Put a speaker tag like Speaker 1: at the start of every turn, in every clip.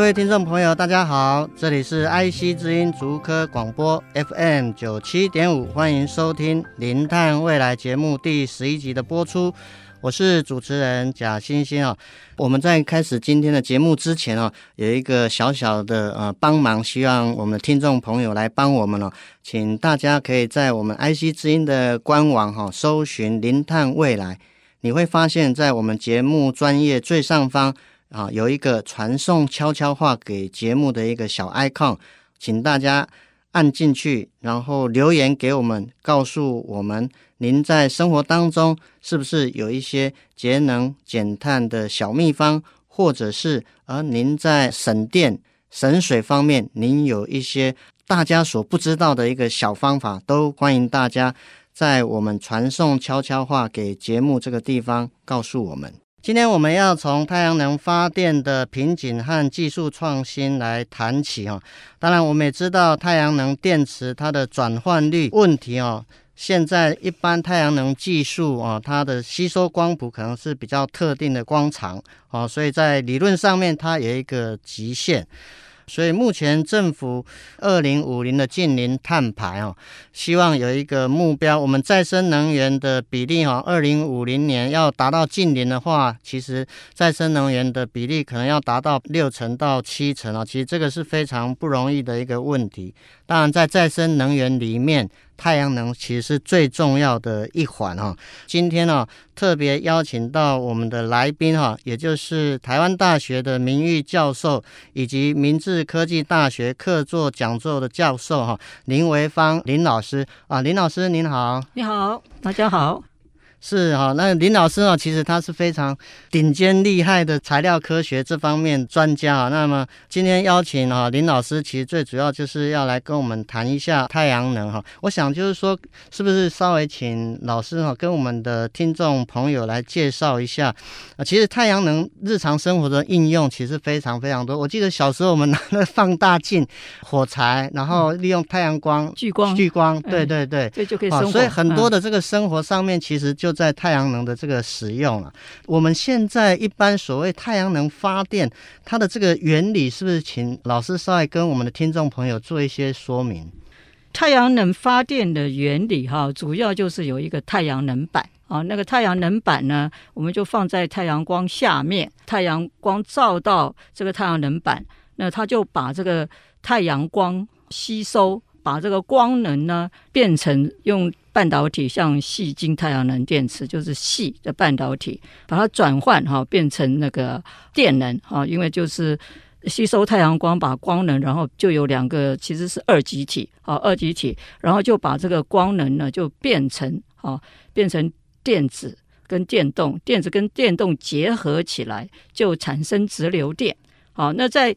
Speaker 1: 各位听众朋友，大家好，这里是 IC 之音竹科广播 FM 九七点五，欢迎收听《零碳未来》节目第十一集的播出。我是主持人贾欣欣啊。我们在开始今天的节目之前啊，有一个小小的呃帮忙，希望我们的听众朋友来帮我们了，请大家可以在我们 IC 之音的官网哈搜寻“零碳未来”，你会发现在我们节目专业最上方。啊，有一个传送悄悄话给节目的一个小 icon，请大家按进去，然后留言给我们，告诉我们您在生活当中是不是有一些节能减碳的小秘方，或者是而您在省电省水方面，您有一些大家所不知道的一个小方法，都欢迎大家在我们传送悄悄话给节目这个地方告诉我们。今天我们要从太阳能发电的瓶颈和技术创新来谈起哈。当然，我们也知道太阳能电池它的转换率问题哦。现在一般太阳能技术啊，它的吸收光谱可能是比较特定的光长哦，所以在理论上面它有一个极限。所以目前政府二零五零的近零碳排哦，希望有一个目标，我们再生能源的比例哈，二零五零年要达到近零的话，其实再生能源的比例可能要达到六成到七成啊，其实这个是非常不容易的一个问题。当然，在再生能源里面，太阳能其实是最重要的一环哈。今天呢，特别邀请到我们的来宾哈，也就是台湾大学的名誉教授，以及明治科技大学客座讲座的教授哈，林维芳林老师啊，林老师您好，
Speaker 2: 你好，大家好。
Speaker 1: 是哈，那林老师啊，其实他是非常顶尖厉害的材料科学这方面专家啊。那么今天邀请啊林老师，其实最主要就是要来跟我们谈一下太阳能哈。我想就是说，是不是稍微请老师哈跟我们的听众朋友来介绍一下啊？其实太阳能日常生活的应用其实非常非常多。我记得小时候我们拿了放大镜、火柴，然后利用太阳光
Speaker 2: 聚光
Speaker 1: 聚光，对对对，
Speaker 2: 这就可以生活。
Speaker 1: 所以很多的这个生活上面其实就在太阳能的这个使用啊，我们现在一般所谓太阳能发电，它的这个原理是不是请老师稍微跟我们的听众朋友做一些说明？
Speaker 2: 太阳能发电的原理哈，主要就是有一个太阳能板啊，那个太阳能板呢，我们就放在太阳光下面，太阳光照到这个太阳能板，那它就把这个太阳光吸收，把这个光能呢变成用。半导体像细晶太阳能电池，就是细的半导体，把它转换哈变成那个电能哈，因为就是吸收太阳光，把光能，然后就有两个其实是二极体啊，二极体，然后就把这个光能呢就变成啊变成电子跟电动，电子跟电动结合起来就产生直流电。好，那在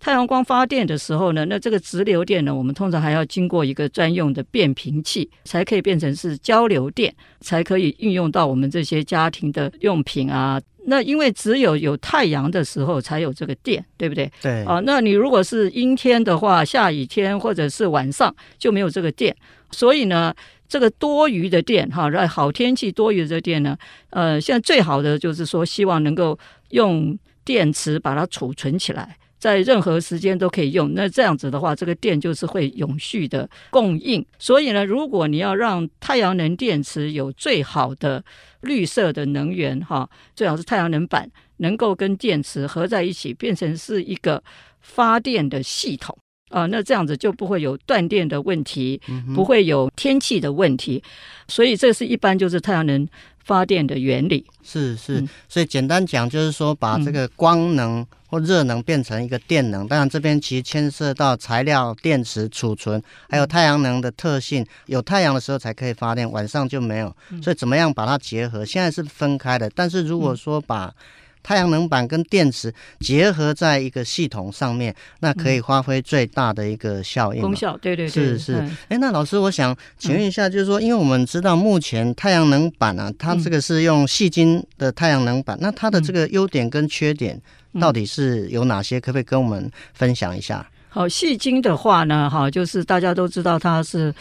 Speaker 2: 太阳光发电的时候呢，那这个直流电呢，我们通常还要经过一个专用的变频器，才可以变成是交流电，才可以运用到我们这些家庭的用品啊。那因为只有有太阳的时候才有这个电，对不对？
Speaker 1: 对。
Speaker 2: 啊，那你如果是阴天的话，下雨天或者是晚上就没有这个电，所以呢，这个多余的电哈，在好天气多余的电呢，呃，现在最好的就是说，希望能够用电池把它储存起来。在任何时间都可以用，那这样子的话，这个电就是会永续的供应。所以呢，如果你要让太阳能电池有最好的绿色的能源，哈，最好是太阳能板能够跟电池合在一起，变成是一个发电的系统啊，那这样子就不会有断电的问题，不会有天气的问题。所以这是一般就是太阳能发电的原理。
Speaker 1: 是是，所以简单讲就是说，把这个光能。或热能变成一个电能，当然这边其实牵涉到材料、电池、储存，还有太阳能的特性。有太阳的时候才可以发电，晚上就没有。所以怎么样把它结合？现在是分开的。但是如果说把太阳能板跟电池结合在一个系统上面，那可以发挥最大的一个效应、嗯、
Speaker 2: 功效。对对对，
Speaker 1: 是是。哎、嗯，那老师，我想请问一下，就是说，因为我们知道目前太阳能板啊，它这个是用细晶的太阳能板，那它的这个优点跟缺点到底是有哪些？可不可以跟我们分享一下？
Speaker 2: 好，细晶的话呢，哈，就是大家都知道它是。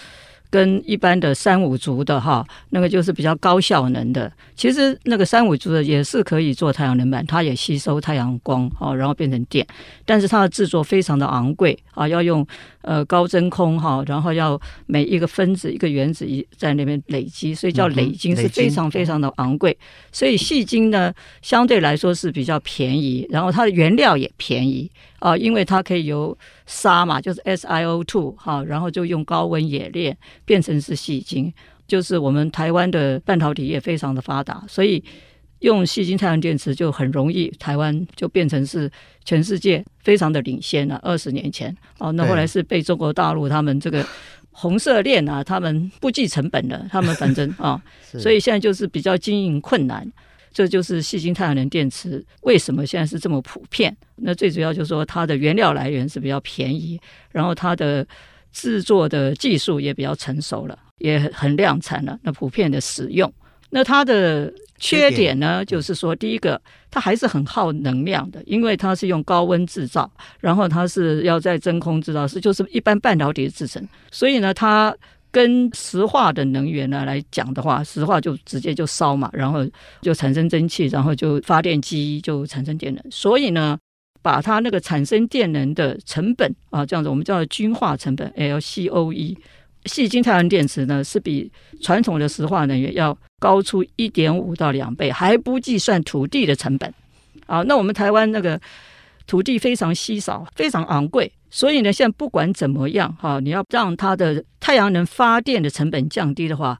Speaker 2: 跟一般的三五族的哈，那个就是比较高效能的。其实那个三五族的也是可以做太阳能板，它也吸收太阳光哦，然后变成电。但是它的制作非常的昂贵啊，要用呃高真空哈，然后要每一个分子一个原子一在那边累积，所以叫累晶是非常非常的昂贵。所以细晶呢相对来说是比较便宜，然后它的原料也便宜啊，因为它可以由沙嘛，就是 SiO2 哈，然后就用高温冶炼变成是细晶。就是我们台湾的半导体业非常的发达，所以用细晶太阳电池就很容易，台湾就变成是全世界非常的领先了。二十年前哦，那后来是被中国大陆他们这个红色链啊，他们不计成本的，他们反正啊，所以现在就是比较经营困难。这就是细晶太阳能电池为什么现在是这么普遍？那最主要就是说它的原料来源是比较便宜，然后它的制作的技术也比较成熟了，也很量产了。那普遍的使用，那它的缺点呢，就是说第一个，它还是很耗能量的，因为它是用高温制造，然后它是要在真空制造，是就是一般半导体的制成，所以呢，它。跟石化的能源呢来讲的话，石化就直接就烧嘛，然后就产生蒸汽，然后就发电机就产生电能。所以呢，把它那个产生电能的成本啊，这样子我们叫均化成本 （LCOE）。细晶太阳电池呢是比传统的石化能源要高出一点五到两倍，还不计算土地的成本。啊，那我们台湾那个土地非常稀少，非常昂贵。所以呢，现在不管怎么样哈，你要让它的太阳能发电的成本降低的话，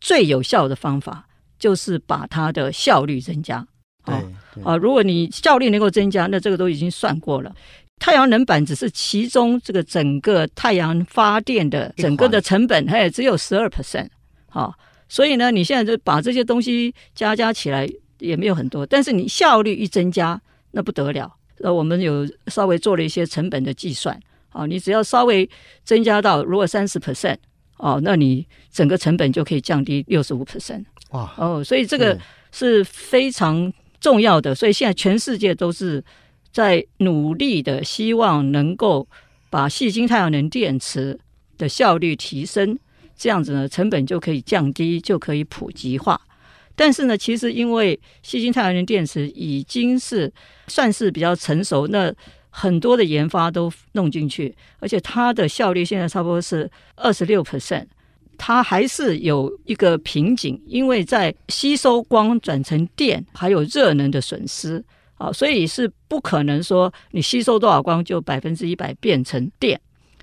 Speaker 2: 最有效的方法就是把它的效率增加。啊啊，如果你效率能够增加，那这个都已经算过了。太阳能板只是其中这个整个太阳发电的整个的成本，还只有十二 percent。好，所以呢，你现在就把这些东西加加起来也没有很多，但是你效率一增加，那不得了。呃，我们有稍微做了一些成本的计算，啊，你只要稍微增加到如果三十 percent，哦，那你整个成本就可以降低六十五 percent。哇，哦，所以这个是非常重要的，所以现在全世界都是在努力的，希望能够把细晶太阳能电池的效率提升，这样子呢，成本就可以降低，就可以普及化。但是呢，其实因为矽晶太阳能电池已经是算是比较成熟，那很多的研发都弄进去，而且它的效率现在差不多是二十六 percent，它还是有一个瓶颈，因为在吸收光转成电还有热能的损失。啊，所以是不可能说你吸收多少光就百分之一百变成电，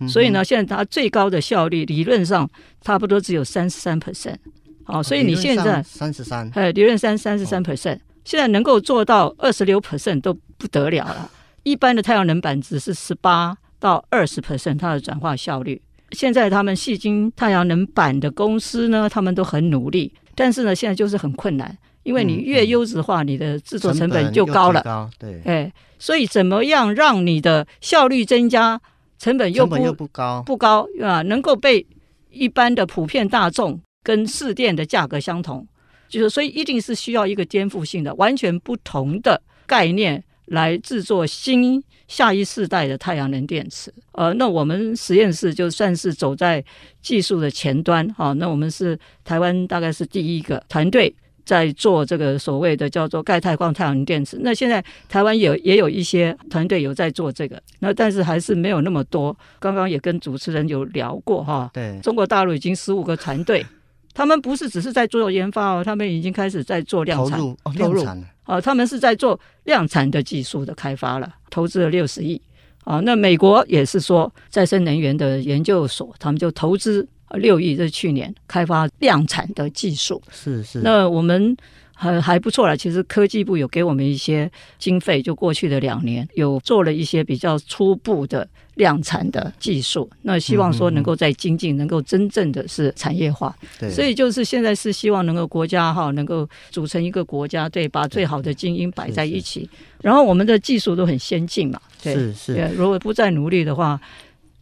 Speaker 2: 所以呢，现在它最高的效率理论上差不多只有三十三 percent。好，所以你现在
Speaker 1: 三十三，
Speaker 2: 哎，理论三三十三 percent，现在能够做到二十六 percent 都不得了了。一般的太阳能板只是十八到二十 percent，它的转化效率。现在他们细晶太阳能板的公司呢，他们都很努力，但是呢，现在就是很困难，因为你越优质化，你的制作成本就高了。
Speaker 1: 高，对，
Speaker 2: 哎，所以怎么样让你的效率增加，成本又不
Speaker 1: 又不高
Speaker 2: 不高啊，能够被一般的普遍大众。跟市电的价格相同，就是所以一定是需要一个颠覆性的、完全不同的概念来制作新下一世代的太阳能电池。呃，那我们实验室就算是走在技术的前端，哈、哦，那我们是台湾大概是第一个团队在做这个所谓的叫做钙钛矿太阳能电池。那现在台湾有也有一些团队有在做这个，那但是还是没有那么多。刚刚也跟主持人有聊过，哈、哦，
Speaker 1: 对，
Speaker 2: 中国大陆已经十五个团队。他们不是只是在做研发哦，他们已经开始在做量产，
Speaker 1: 投入，哦、
Speaker 2: 投入
Speaker 1: 量产
Speaker 2: 啊，他们是在做量产的技术的开发了，投资了六十亿啊。那美国也是说再生能源的研究所，他们就投资六亿，这是去年开发量产的技术。
Speaker 1: 是是。
Speaker 2: 那我们还还不错了。其实科技部有给我们一些经费，就过去的两年有做了一些比较初步的量产的技术。那希望说能够在精进，能够真正的是产业化。
Speaker 1: 对，
Speaker 2: 所以就是现在是希望能够国家哈能够组成一个国家，对，把最好的精英摆在一起。然后我们的技术都很先进嘛，对，
Speaker 1: 是是。
Speaker 2: 如果不再努力的话。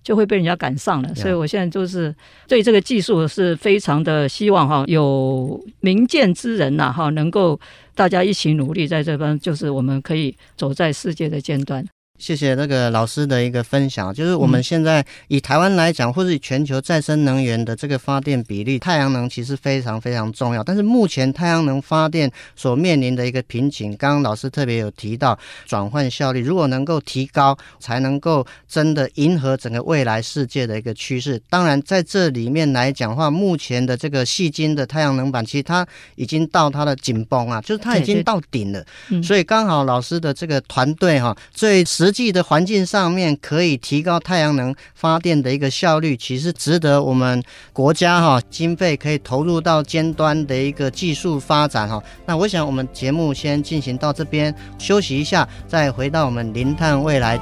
Speaker 2: 就会被人家赶上了，所以我现在就是对这个技术是非常的希望哈，有明鉴之人呐哈，能够大家一起努力，在这边就是我们可以走在世界的尖端。
Speaker 1: 谢谢那个老师的一个分享，就是我们现在以台湾来讲，或是以全球再生能源的这个发电比例，太阳能其实非常非常重要。但是目前太阳能发电所面临的一个瓶颈，刚刚老师特别有提到转换效率，如果能够提高，才能够真的迎合整个未来世界的一个趋势。当然，在这里面来讲的话，目前的这个细晶的太阳能板，其实它已经到它的紧绷啊，就是它已经到顶了。所以刚好老师的这个团队哈，最实际的环境上面可以提高太阳能发电的一个效率，其实值得我们国家哈经费可以投入到尖端的一个技术发展哈。那我想我们节目先进行到这边，休息一下，再回到我们零碳未来。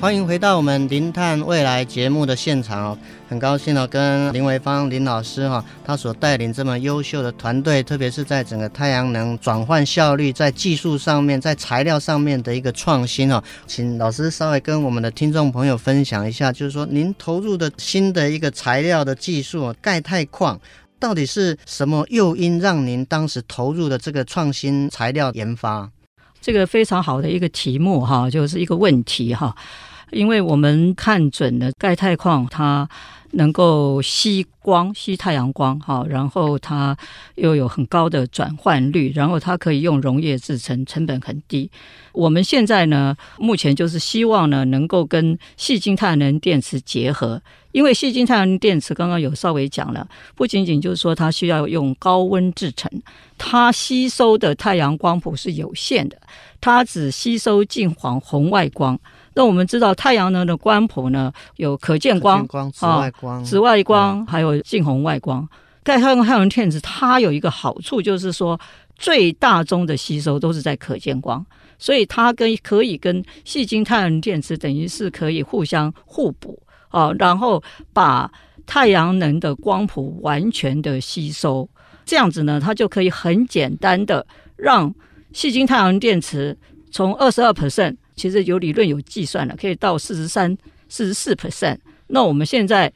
Speaker 1: 欢迎回到我们零碳未来节目的现场哦，很高兴哦，跟林维芳林老师哈，他所带领这么优秀的团队，特别是在整个太阳能转换效率，在技术上面，在材料上面的一个创新哦，请老师稍微跟我们的听众朋友分享一下，就是说您投入的新的一个材料的技术，钙钛矿，到底是什么诱因让您当时投入的这个创新材料研发？
Speaker 2: 这个非常好的一个题目哈，就是一个问题哈。因为我们看准了钙钛矿，它能够吸光、吸太阳光，哈，然后它又有很高的转换率，然后它可以用溶液制成，成本很低。我们现在呢，目前就是希望呢，能够跟细晶太阳能电池结合，因为细晶太阳能电池刚刚有稍微讲了，不仅仅就是说它需要用高温制成，它吸收的太阳光谱是有限的，它只吸收近黄红外光。那我们知道太阳能的光谱呢，有可见光、
Speaker 1: 光紫外光、
Speaker 2: 紫外光，还有近红外光。钙钛跟太阳能电池它有一个好处，就是说最大宗的吸收都是在可见光，所以它跟可以跟细晶太阳能电池等于是可以互相互补啊，然后把太阳能的光谱完全的吸收，这样子呢，它就可以很简单的让细晶太阳能电池从二十二 percent。其实有理论有计算了，可以到四十三、四十四 percent。那我们现在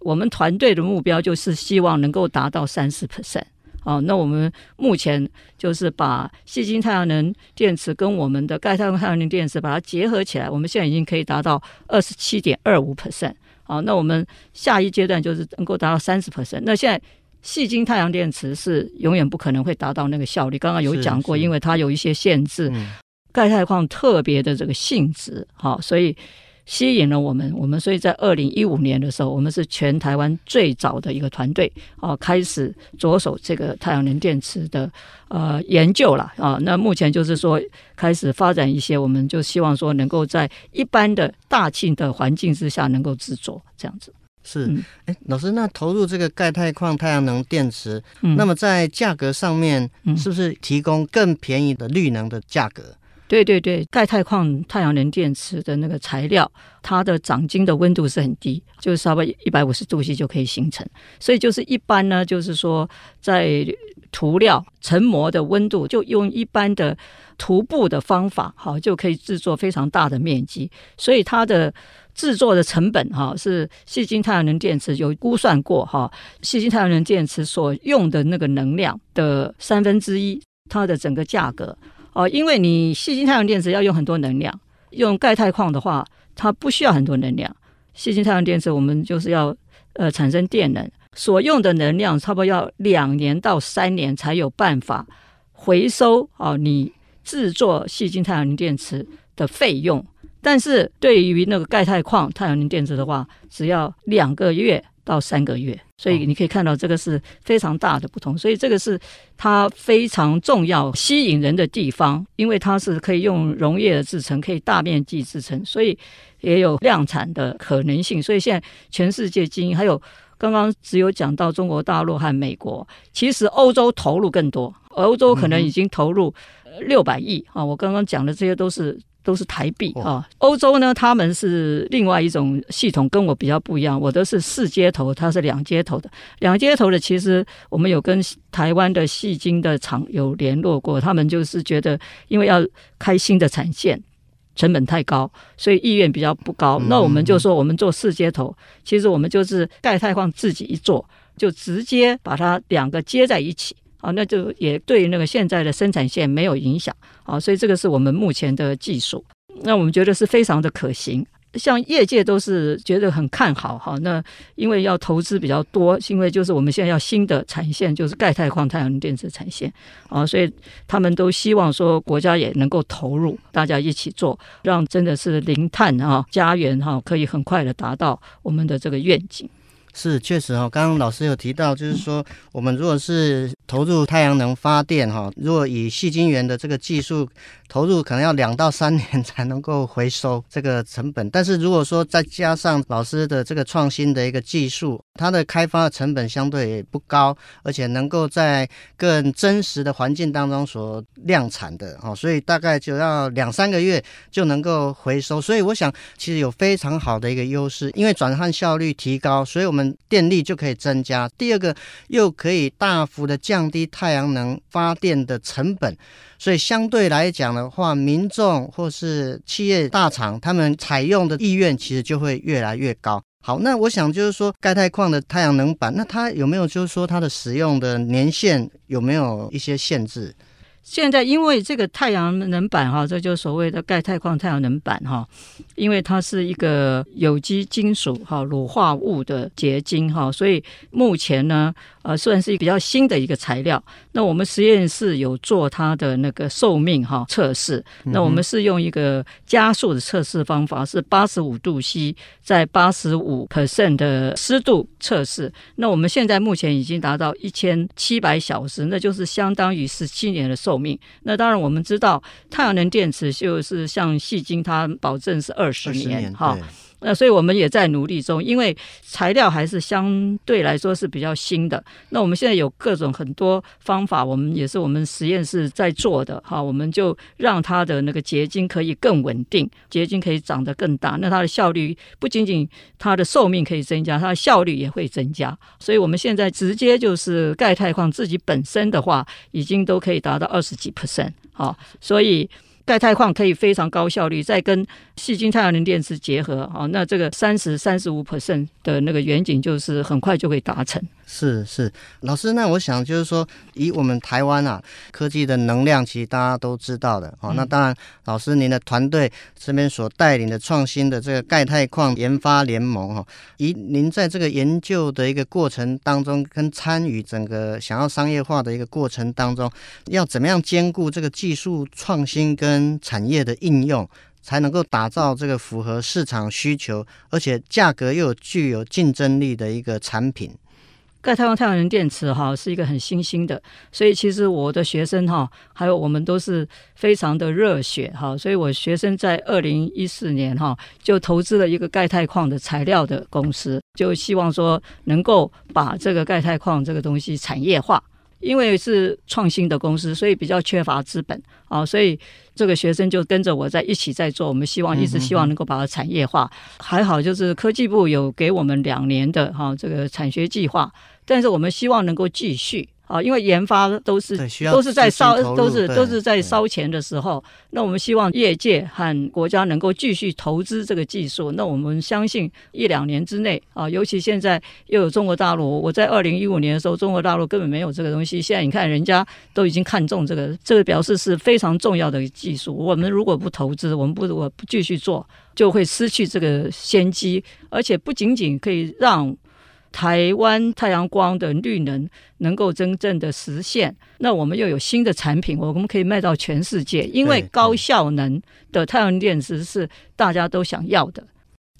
Speaker 2: 我们团队的目标就是希望能够达到三十 percent。好，那我们目前就是把细晶太阳能电池跟我们的钙钛太阳能电池把它结合起来，我们现在已经可以达到二十七点二五 percent。好，那我们下一阶段就是能够达到三十 percent。那现在细晶太阳电池是永远不可能会达到那个效率，刚刚有讲过，因为它有一些限制。嗯钙钛矿特别的这个性质，好，所以吸引了我们。我们所以在二零一五年的时候，我们是全台湾最早的一个团队，啊，开始着手这个太阳能电池的呃研究了啊。那目前就是说开始发展一些，我们就希望说能够在一般的大气的环境之下能够制作这样子。
Speaker 1: 是，哎、嗯，老师，那投入这个钙钛矿太阳能电池，嗯、那么在价格上面是不是提供更便宜的绿能的价格？
Speaker 2: 对对对，钙钛矿太阳能电池的那个材料，它的长晶的温度是很低，就是稍微一百五十度 C 就可以形成。所以就是一般呢，就是说在涂料成膜的温度，就用一般的涂布的方法，好就可以制作非常大的面积。所以它的制作的成本，哈，是细晶太阳能电池有估算过，哈，细晶太阳能电池所用的那个能量的三分之一，它的整个价格。哦，因为你细晶太阳电池要用很多能量，用钙钛矿的话，它不需要很多能量。细晶太阳电池我们就是要呃产生电能，所用的能量差不多要两年到三年才有办法回收哦，你制作细晶太阳能电池的费用。但是对于那个钙钛矿太阳能电池的话，只要两个月到三个月。所以你可以看到这个是非常大的不同。所以这个是它非常重要、吸引人的地方，因为它是可以用溶液的制成，可以大面积制成，所以也有量产的可能性。所以现在全世界精英还有。刚刚只有讲到中国大陆和美国，其实欧洲投入更多，欧洲可能已经投入六百亿啊！我刚刚讲的这些都是都是台币啊。欧洲呢，他们是另外一种系统，跟我比较不一样。我的是四接头，它是两接头的。两接头的，其实我们有跟台湾的戏精的厂有联络过，他们就是觉得，因为要开新的产线。成本太高，所以意愿比较不高。那我们就说，我们做四接头，其实我们就是钙钛矿自己一做，就直接把它两个接在一起啊，那就也对那个现在的生产线没有影响啊。所以这个是我们目前的技术，那我们觉得是非常的可行。像业界都是觉得很看好哈，那因为要投资比较多，因为就是我们现在要新的产线，就是钙钛矿太阳能电池产线啊，所以他们都希望说国家也能够投入，大家一起做，让真的是零碳啊家园哈，可以很快的达到我们的这个愿景。
Speaker 1: 是，确实哈，刚刚老师有提到，就是说我们如果是投入太阳能发电哈，如果以细晶圆的这个技术。投入可能要两到三年才能够回收这个成本，但是如果说再加上老师的这个创新的一个技术，它的开发成本相对也不高，而且能够在更真实的环境当中所量产的哦，所以大概就要两三个月就能够回收。所以我想其实有非常好的一个优势，因为转换效率提高，所以我们电力就可以增加。第二个又可以大幅的降低太阳能发电的成本。所以相对来讲的话，民众或是企业大厂，他们采用的意愿其实就会越来越高。好，那我想就是说，钙钛矿的太阳能板，那它有没有就是说它的使用的年限有没有一些限制？
Speaker 2: 现在因为这个太阳能板哈，这就所谓的钙钛矿太阳能板哈，因为它是一个有机金属哈乳化物的结晶哈，所以目前呢。呃，算是一个比较新的一个材料。那我们实验室有做它的那个寿命哈测试。那我们是用一个加速的测试方法，是八十五度 C，在八十五 percent 的湿度测试。那我们现在目前已经达到一千七百小时，那就是相当于十七年的寿命。那当然我们知道，太阳能电池就是像细晶，它保证是二十年哈。那所以我们也在努力中，因为材料还是相对来说是比较新的。那我们现在有各种很多方法，我们也是我们实验室在做的哈。我们就让它的那个结晶可以更稳定，结晶可以长得更大。那它的效率不仅仅它的寿命可以增加，它的效率也会增加。所以我们现在直接就是钙钛矿自己本身的话，已经都可以达到二十几 percent 好，所以。钙钛矿可以非常高效率，再跟细晶太阳能电池结合，啊，那这个三十三十五 percent 的那个远景就是很快就会达成。
Speaker 1: 是是，老师，那我想就是说，以我们台湾啊，科技的能量，其实大家都知道的哦。那当然，老师您的团队这边所带领的创新的这个钙钛矿研发联盟哈，以您在这个研究的一个过程当中，跟参与整个想要商业化的一个过程当中，要怎么样兼顾这个技术创新跟产业的应用，才能够打造这个符合市场需求，而且价格又有具有竞争力的一个产品？
Speaker 2: 钙钛矿太阳能电池哈是一个很新兴的，所以其实我的学生哈还有我们都是非常的热血哈，所以我学生在二零一四年哈就投资了一个钙钛矿的材料的公司，就希望说能够把这个钙钛矿这个东西产业化，因为是创新的公司，所以比较缺乏资本啊，所以这个学生就跟着我在一起在做，我们希望一直希望能够把它产业化，还好就是科技部有给我们两年的哈这个产学计划。但是我们希望能够继续啊，因为研发都是都是在烧，都是都是在烧钱的时候。那我们希望业界和国家能够继续投资这个技术。那我们相信一两年之内啊，尤其现在又有中国大陆。我在二零一五年的时候，中国大陆根本没有这个东西。现在你看，人家都已经看中这个，这个表示是非常重要的技术。我们如果不投资，我们不我不继续做，就会失去这个先机。而且不仅仅可以让。台湾太阳光的绿能能够真正的实现，那我们又有新的产品，我们可以卖到全世界。因为高效能的太阳能电池是大家都想要的。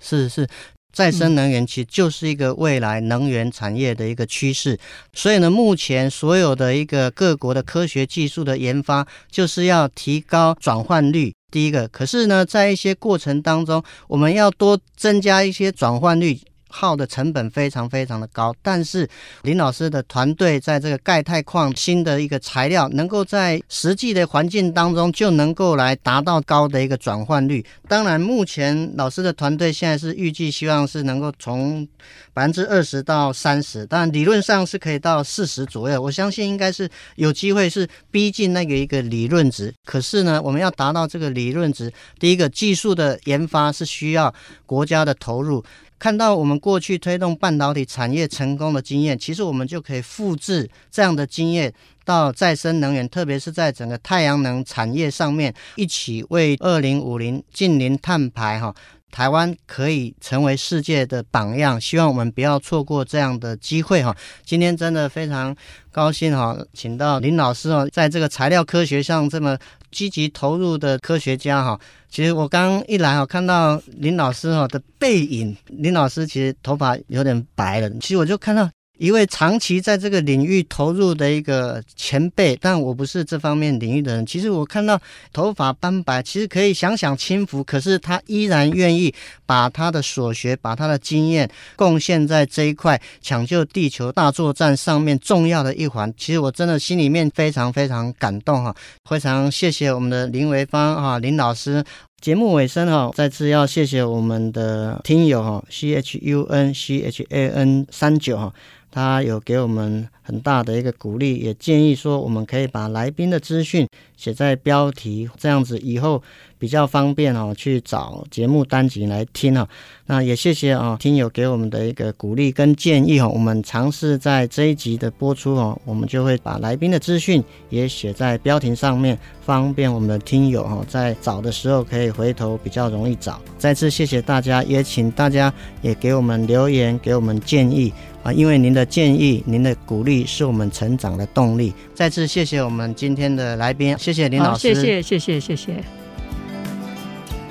Speaker 1: 是是，再生能源其实就是一个未来能源产业的一个趋势。所以呢，目前所有的一个各国的科学技术的研发，就是要提高转换率。第一个，可是呢，在一些过程当中，我们要多增加一些转换率。耗的成本非常非常的高，但是林老师的团队在这个钙钛矿新的一个材料，能够在实际的环境当中就能够来达到高的一个转换率。当然，目前老师的团队现在是预计希望是能够从百分之二十到三十，但理论上是可以到四十左右。我相信应该是有机会是逼近那个一个理论值。可是呢，我们要达到这个理论值，第一个技术的研发是需要国家的投入。看到我们过去推动半导体产业成功的经验，其实我们就可以复制这样的经验到再生能源，特别是在整个太阳能产业上面，一起为二零五零近零碳排哈，台湾可以成为世界的榜样。希望我们不要错过这样的机会哈。今天真的非常高兴哈，请到林老师哦，在这个材料科学上这么积极投入的科学家哈。其实我刚一来哦，看到林老师哦的背影，林老师其实头发有点白了。其实我就看到。一位长期在这个领域投入的一个前辈，但我不是这方面领域的人。其实我看到头发斑白，其实可以想想轻浮，可是他依然愿意把他的所学、把他的经验贡献在这一块抢救地球大作战上面重要的一环。其实我真的心里面非常非常感动哈，非常谢谢我们的林维芳哈林老师。节目尾声哈，再次要谢谢我们的听友哈，C H U N C H A N 三九哈。他有给我们很大的一个鼓励，也建议说我们可以把来宾的资讯写在标题，这样子以后比较方便哦，去找节目单集来听哈。那也谢谢啊，听友给我们的一个鼓励跟建议哈。我们尝试在这一集的播出哦，我们就会把来宾的资讯也写在标题上面，方便我们的听友哈在找的时候可以回头比较容易找。再次谢谢大家，也请大家也给我们留言，给我们建议。啊，因为您的建议、您的鼓励是我们成长的动力。再次谢谢我们今天的来宾，谢谢林老师，谢谢谢谢谢谢。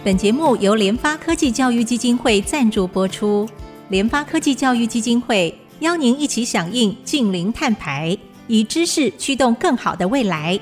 Speaker 3: 本节目由联发科技教育基金会赞助播出。联发科技教育基金会邀您一起响应净零碳排，以知识驱动更好的未来。